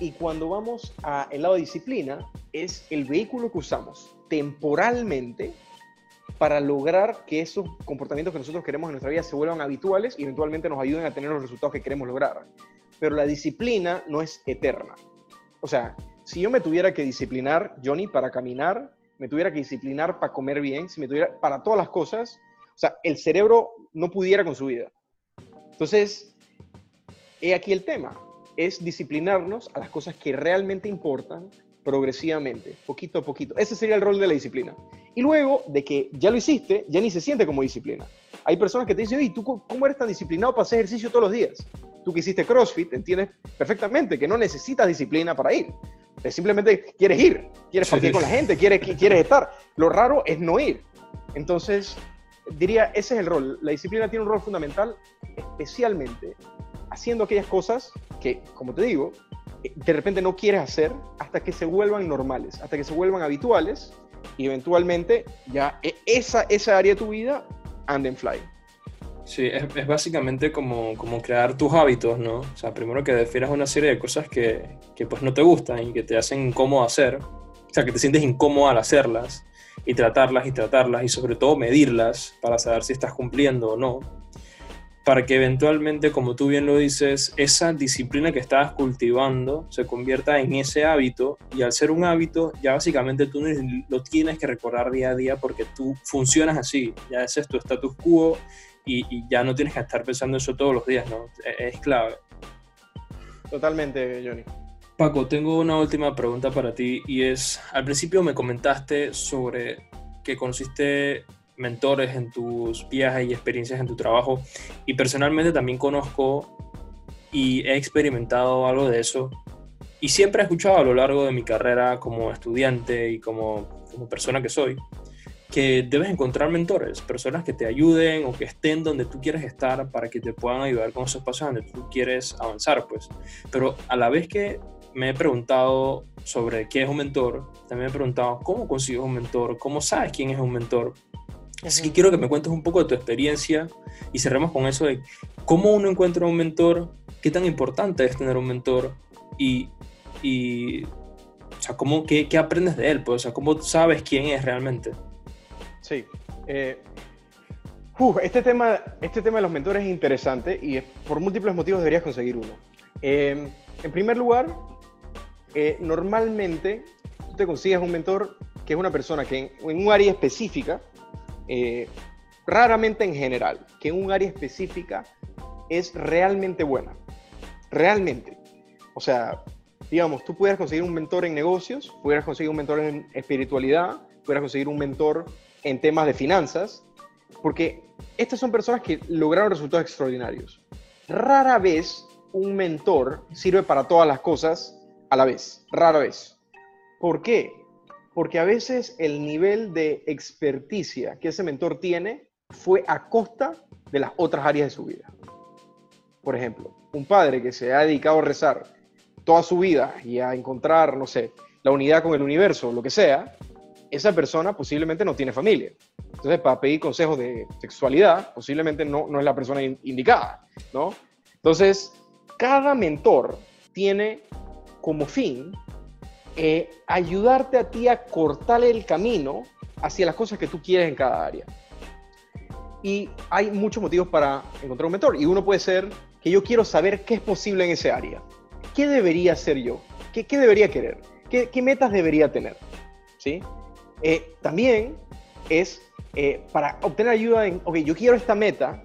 Y cuando vamos al lado de disciplina, es el vehículo que usamos temporalmente para lograr que esos comportamientos que nosotros queremos en nuestra vida se vuelvan habituales y eventualmente nos ayuden a tener los resultados que queremos lograr. Pero la disciplina no es eterna. O sea, si yo me tuviera que disciplinar, Johnny, para caminar, me tuviera que disciplinar para comer bien, si me tuviera para todas las cosas, o sea, el cerebro no pudiera con su vida. Entonces, he aquí el tema, es disciplinarnos a las cosas que realmente importan progresivamente, poquito a poquito. Ese sería el rol de la disciplina. Y luego de que ya lo hiciste, ya ni se siente como disciplina. Hay personas que te dicen, ¿y tú cómo eres tan disciplinado para hacer ejercicio todos los días? tú que hiciste CrossFit, entiendes perfectamente que no necesitas disciplina para ir. Simplemente quieres ir, quieres partir con la gente, quieres, quieres estar. Lo raro es no ir. Entonces, diría, ese es el rol. La disciplina tiene un rol fundamental, especialmente haciendo aquellas cosas que, como te digo, de repente no quieres hacer hasta que se vuelvan normales, hasta que se vuelvan habituales y eventualmente ya e, esa, esa área de tu vida and and fly. Sí, es, es, básicamente como, como crear tus hábitos, ¿no? O sea, primero que definas una serie de cosas que, que pues no te gustan y que te hacen incómodo hacer, o sea, que te sientes incómodo al hacerlas y tratarlas y tratarlas y sobre todo medirlas para saber si estás cumpliendo o no para que eventualmente, como tú bien lo dices, esa disciplina que estabas cultivando se convierta en ese hábito y al ser un hábito ya básicamente tú lo tienes que recordar día a día porque tú funcionas así, ya ese es tu status quo y, ya no tienes que estar pensando eso todos los días, ¿no? E, es, clave. Totalmente, Johnny. Paco, tengo una última pregunta para ti y es, al principio me comentaste sobre que consiste mentores en tus viajes y experiencias en tu trabajo. Y personalmente también conozco y he experimentado algo de eso. Y siempre he escuchado a lo largo de mi carrera como estudiante y como, como persona que soy, que debes encontrar mentores, personas que te ayuden o que estén donde tú quieres estar para que te puedan ayudar con esos pasos donde tú quieres avanzar, pues. Pero a la vez que me he preguntado sobre qué es un mentor, también me he preguntado cómo consigues un mentor, cómo sabes quién es un mentor. Así que quiero que me cuentes un poco de tu experiencia y cerremos con eso de cómo uno encuentra un mentor, qué tan importante es tener un mentor y, y o sea, cómo, qué, qué, aprendes de él, pues, o sea, cómo sabes quién es realmente. Sí. Eh, este, tema, este tema de los mentores es interesante y por múltiples motivos deberías conseguir uno. Eh, en primer lugar, eh, normalmente tú te consigues un mentor que es una persona que en un área específica eh, raramente en general, que un área específica es realmente buena. Realmente. O sea, digamos, tú pudieras conseguir un mentor en negocios, pudieras conseguir un mentor en espiritualidad, pudieras conseguir un mentor en temas de finanzas, porque estas son personas que lograron resultados extraordinarios. Rara vez un mentor sirve para todas las cosas a la vez, rara vez. ¿Por qué? Porque a veces el nivel de experticia que ese mentor tiene fue a costa de las otras áreas de su vida. Por ejemplo, un padre que se ha dedicado a rezar toda su vida y a encontrar, no sé, la unidad con el universo, lo que sea, esa persona posiblemente no tiene familia. Entonces, para pedir consejos de sexualidad, posiblemente no, no es la persona indicada, ¿no? Entonces, cada mentor tiene como fin eh, ayudarte a ti a cortar el camino hacia las cosas que tú quieres en cada área. Y hay muchos motivos para encontrar un mentor. Y uno puede ser que yo quiero saber qué es posible en ese área. ¿Qué debería hacer yo? ¿Qué, qué debería querer? ¿Qué, ¿Qué, metas debería tener? ¿Sí? Eh, también es eh, para obtener ayuda en, ok, yo quiero esta meta,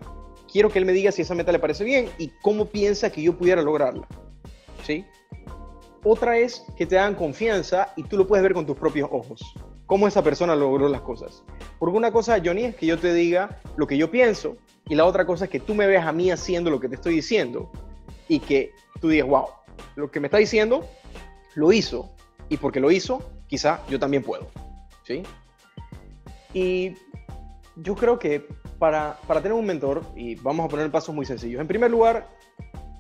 quiero que él me diga si esa meta le parece bien y cómo piensa que yo pudiera lograrla. ¿Sí? Otra es que te dan confianza y tú lo puedes ver con tus propios ojos. Cómo esa persona logró las cosas. Porque una cosa, Johnny, es que yo te diga lo que yo pienso y la otra cosa es que tú me veas a mí haciendo lo que te estoy diciendo y que tú digas, wow, lo que me está diciendo lo hizo y porque lo hizo, quizá yo también puedo. ¿Sí? Y yo creo que para, para tener un mentor, y vamos a poner pasos muy sencillos, en primer lugar,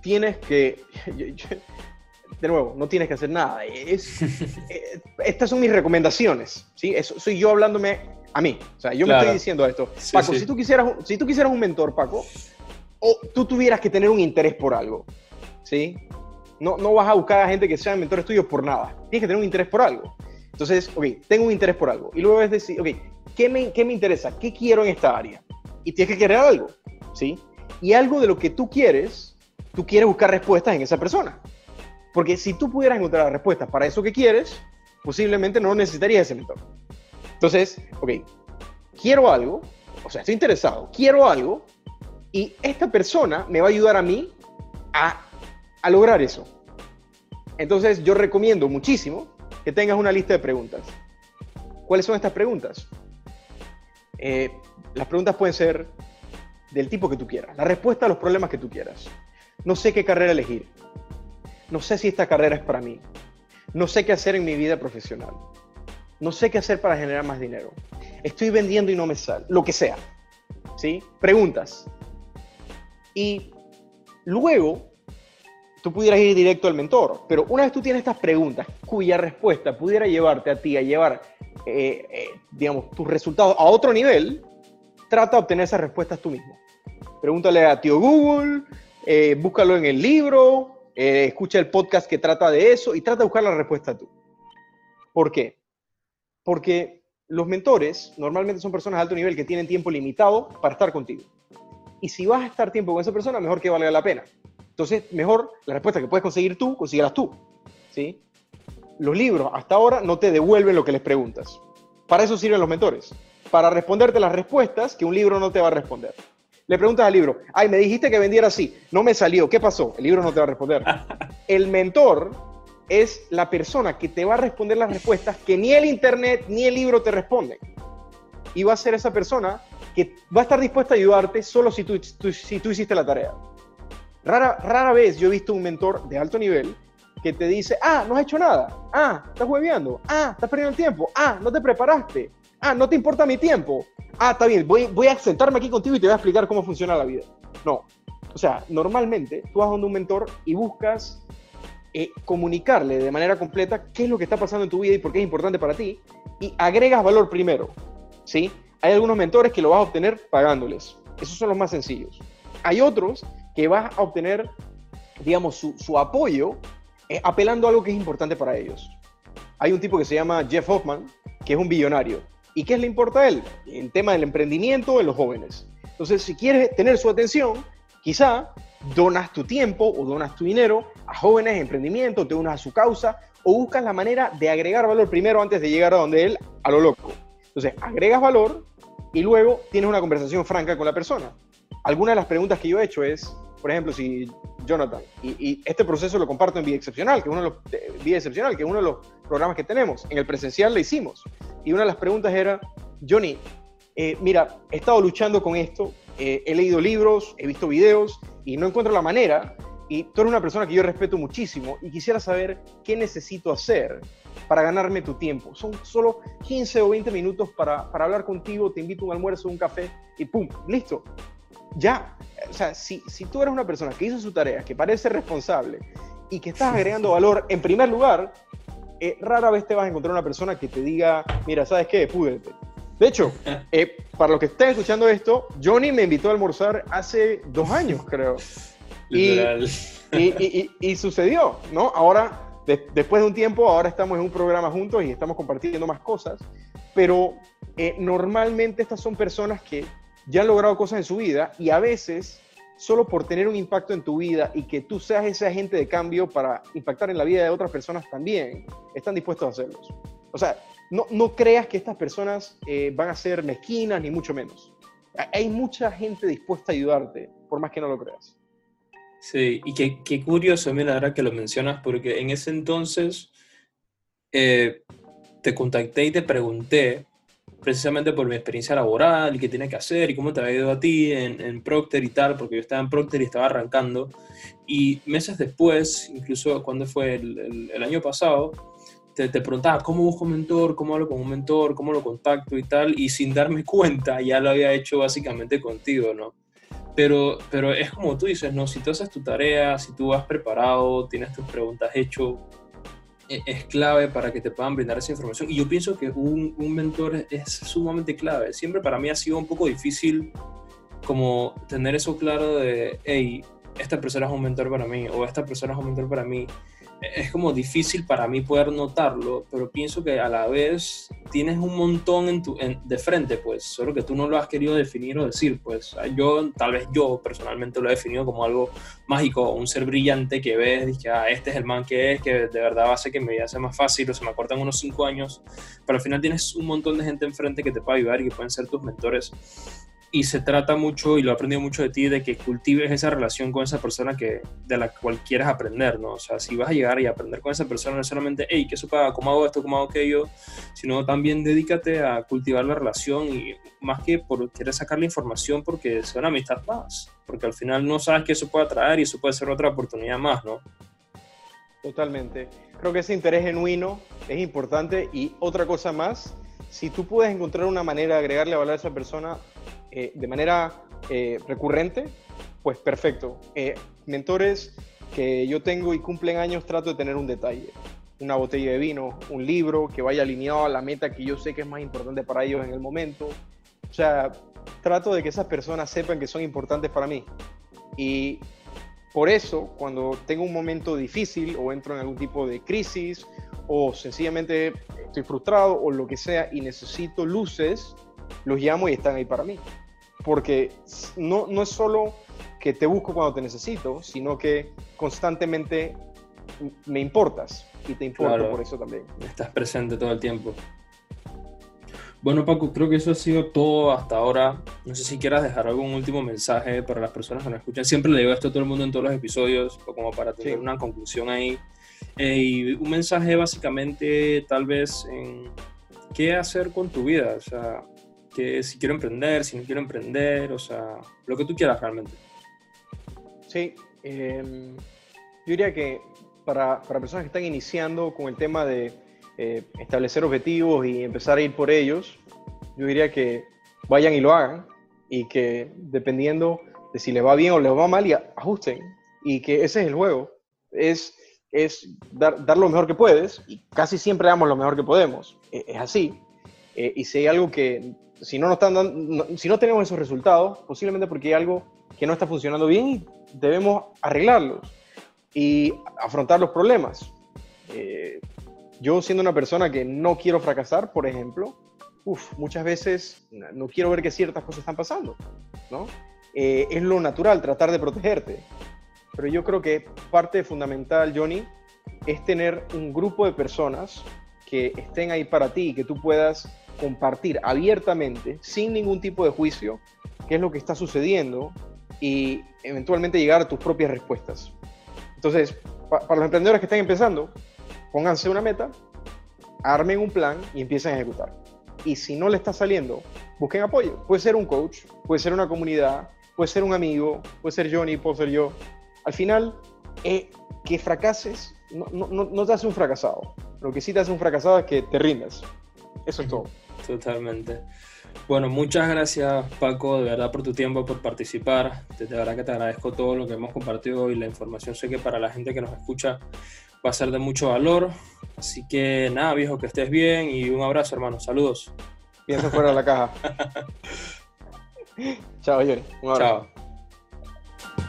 tienes que, de nuevo, no tienes que hacer nada. Es, eh, estas son mis recomendaciones, ¿sí? soy yo hablándome a mí. O sea, yo me estoy diciendo esto. Paco, Si, tú quisieras, si tú quisieras un mentor, Paco, o tú tuvieras que tener un interés por algo, ¿sí? No, no vas a buscar a gente que sean mentores tuyos por nada. Tienes que tener un interés por algo. Entonces, ok, tengo un interés por algo. Y luego es decir, ok, ¿qué me, qué me interesa? ¿Qué quiero en esta área? Y tienes que querer algo, ¿sí? Y algo de lo que tú quieres, tú quieres buscar respuestas en esa persona. Porque si tú pudieras encontrar la respuesta para eso que quieres, posiblemente no necesitarías ese mentor. Entonces, ok, quiero algo, o sea, estoy interesado, quiero algo, y esta persona me va a ayudar a mí a, a lograr eso. Entonces, yo recomiendo muchísimo que tengas una lista de preguntas. ¿Cuáles son estas preguntas? Eh, las preguntas pueden ser del tipo que tú quieras, la respuesta a los problemas que tú quieras. no sé qué carrera elegir, no sé si esta carrera es para mí, no sé qué hacer en mi vida profesional, no sé qué hacer para generar más dinero, estoy vendiendo y no me sale, lo que sea, ¿sí? Preguntas. Y luego tú pudieras ir directo al mentor, pero una vez tú tienes estas preguntas cuya respuesta pudiera llevarte a ti a llevar, eh, eh, digamos, tus resultados a otro nivel, trata de obtener esas respuestas tú mismo. Pregúntale a tío Google, eh, búscalo en el libro, escucha el podcast que trata de eso y trata de buscar la respuesta tú. ¿Por qué? Porque los mentores normalmente son personas de alto nivel que tienen tiempo limitado para estar contigo. Y si vas a estar tiempo con esa persona, mejor que valga la pena. Entonces, mejor la respuesta que puedes conseguir tú, consíguelas tú. ¿sí? Los libros hasta ahora no te devuelven lo que les preguntas. Para eso sirven los mentores. Para responderte las respuestas que un libro no te va a responder. Le preguntas al libro, ay, me dijiste que vendiera así, no me salió, ¿qué pasó? El libro no te va a responder. El mentor es la persona que te va a responder las respuestas que ni el internet ni el libro te responden. Y va a ser esa persona que va a estar dispuesta a ayudarte solo si tú, si tú hiciste la tarea. Rara, rara vez yo he visto un mentor de alto nivel que te dice, ah, no has hecho nada, ah, estás hueveando, ah, estás perdiendo el tiempo, ah, no te preparaste, ah, no te importa mi tiempo, ah, está bien, voy, voy a sentarme aquí contigo y te voy a explicar cómo funciona la vida. No, o sea, normalmente tú vas donde un mentor y buscas eh, comunicarle de manera completa qué es lo que está pasando en tu vida y por qué es importante para ti y agregas valor primero, ¿sí? Hay algunos mentores que lo vas a obtener pagándoles. Esos son los más sencillos. Hay otros que vas a obtener, digamos, su, apoyo eh, apelando a algo que es importante para ellos. Hay un tipo que se llama Jeff Hoffman, que es un billonario. ¿Y qué le importa a él? El tema del emprendimiento en los jóvenes. Entonces, si quieres tener su atención, quizá donas tu tiempo o donas tu dinero a jóvenes en emprendimiento, te unas a su causa o buscas la manera de agregar valor primero antes de llegar a donde él, a lo loco. Entonces, agregas valor y luego tienes una conversación franca con la persona. Algunas de las preguntas que yo he hecho es, por ejemplo, si Jonathan, y, este proceso lo comparto en Vida Excepcional, que uno de los, que uno de los programas que tenemos. En el presencial lo hicimos. Y una de las preguntas era, Johnny, eh, mira, he estado luchando con esto, eh, he leído libros, he visto videos y no encuentro la manera. Y tú eres una persona que yo respeto muchísimo y quisiera saber qué necesito hacer para ganarme tu tiempo. Son solo 15 o 20 minutos para, para hablar contigo, te invito a un almuerzo, un café y ¡pum! Listo ya, o sea, si, si tú eres una persona que hizo su tarea, que parece responsable y que estás agregando valor en primer lugar, eh, rara vez te vas a encontrar una persona que te diga, mira, ¿sabes qué? Púdrete. De hecho, eh, para los que estén escuchando esto, Johnny me invitó a almorzar hace dos años, creo. Y, y, y, sucedió, ¿no? Ahora, después de un tiempo, ahora estamos en un programa juntos y estamos compartiendo más cosas, pero eh, normalmente estas son personas que ya han logrado cosas en su vida y a veces solo por tener un impacto en tu vida y que tú seas ese agente de cambio para impactar en la vida de otras personas también, están dispuestos a hacerlos. O sea, no, no creas que estas personas eh, van a ser mezquinas ni mucho menos. Hay mucha gente dispuesta a ayudarte, por más que no lo creas. Sí, y qué, qué curioso, mira, ahora que lo mencionas, porque en ese entonces eh, te contacté y te pregunté precisamente por mi experiencia laboral y qué tiene que hacer y cómo te había ido a ti en, en, Procter y tal, porque yo estaba en Procter y estaba arrancando. Y meses después, incluso cuando fue el, año pasado, te, te, preguntaba cómo busco un mentor, cómo hablo con un mentor, cómo lo contacto y tal, y sin darme cuenta ya lo había hecho básicamente contigo, ¿no? Pero, pero es como tú dices, ¿no? Si tú haces tu tarea, si tú has preparado, tienes tus preguntas hechas, e-, es clave para que te puedan brindar esa información. Y yo pienso que un, un, mentor es sumamente clave. Siempre para mí ha sido un poco difícil como tener eso claro de, hey, esta persona es un mentor para mí o esta persona es un mentor para mí es como difícil para mí poder notarlo, pero pienso que a la vez tienes un montón en tu, de frente, pues, solo que tú no lo has querido definir o decir, pues, yo, tal vez yo personalmente lo he definido como algo mágico, un ser brillante que ves, que, ah, este es el man que es, que de verdad hacer que me vida más fácil o se me acortan unos cinco años, pero al final tienes un montón de gente enfrente que te puede ayudar y que pueden ser tus mentores. Y se trata mucho, y lo he aprendido mucho de ti, de que cultives esa relación con esa persona que, de la cual quieres aprender, ¿no? O sea, si vas a llegar y aprender con esa persona, no solamente, hey, ¿qué supa? ¿Cómo hago esto? ¿Cómo hago aquello? Sino también dedícate a cultivar la relación y más que por querer sacar la información porque sea una amistad más, porque al final no sabes qué eso puede traer y eso puede ser otra oportunidad más, ¿no? Totalmente. Creo que ese interés genuino es importante y otra cosa más, si tú puedes encontrar una manera de agregarle valor a esa persona, eh, de manera eh, recurrente, pues perfecto. Eh, mentores que yo tengo y cumplen años, trato de tener un detalle. Una botella de vino, un libro que vaya alineado a la meta que yo sé que es más importante para ellos en el momento. O sea, trato de que esas personas sepan que son importantes para mí. Y por eso, cuando tengo un momento difícil o entro en algún tipo de crisis o sencillamente estoy frustrado o lo que sea y necesito luces, los llamo y están ahí para mí. Porque no, no es solo que te busco cuando te necesito, sino que constantemente me importas y te importo por eso también. Estás presente todo el tiempo. Bueno, Paco, creo que eso ha sido todo hasta ahora. No sé si quieras dejar algún último mensaje para las personas que nos escuchan. Siempre le digo esto a todo el mundo en todos los episodios, como para tener una conclusión ahí. Eh, y un mensaje básicamente, tal vez, en qué hacer con tu vida. O sea, que si quiero emprender, si no quiero emprender, o sea, lo que tú quieras realmente. Sí, em, yo diría que para, para, personas que están iniciando con el tema de eh, establecer objetivos y empezar a ir por ellos, yo diría que vayan y lo hagan y que dependiendo de si les va bien o les va mal, y ajusten. Y que ese es el juego, es, es dar, dar lo mejor que puedes y casi siempre damos lo mejor que podemos. E, es así. Eh, y si hay algo que si no, nos están dando, si no tenemos esos resultados, posiblemente porque hay algo que no está funcionando bien y debemos arreglarlos y afrontar los problemas. Eh, yo siendo una persona que no quiero fracasar, por ejemplo, muchas veces no quiero ver que ciertas cosas están pasando, ¿no? Eh, es lo natural tratar de protegerte, pero yo creo que parte fundamental, Johnny, es tener un grupo de personas que estén ahí para ti que tú puedas compartir abiertamente, sin ningún tipo de juicio, qué es lo que está sucediendo y eventualmente llegar a tus propias respuestas. Entonces, para los emprendedores que están empezando, pónganse una meta, armen un plan y empiecen a ejecutar. Y si no le está saliendo, busquen apoyo. Puede ser un coach, puede ser una comunidad, puede ser un amigo, puede ser Johnny, puede ser yo. Al final, eh, que fracases no, no, no te hace un fracasado. Lo que sí te hace un fracasado es que te rindas. Eso es todo. Totalmente. Bueno, muchas gracias Paco, de verdad por tu tiempo, por participar. De verdad que te agradezco todo lo que hemos compartido y la información sé que para la gente que nos escucha va a ser de mucho valor. Así que nada, viejo, que estés bien y un abrazo, hermano. Saludos. Piensa fuera de la caja. Chao, Yuri. Un abrazo. Chao.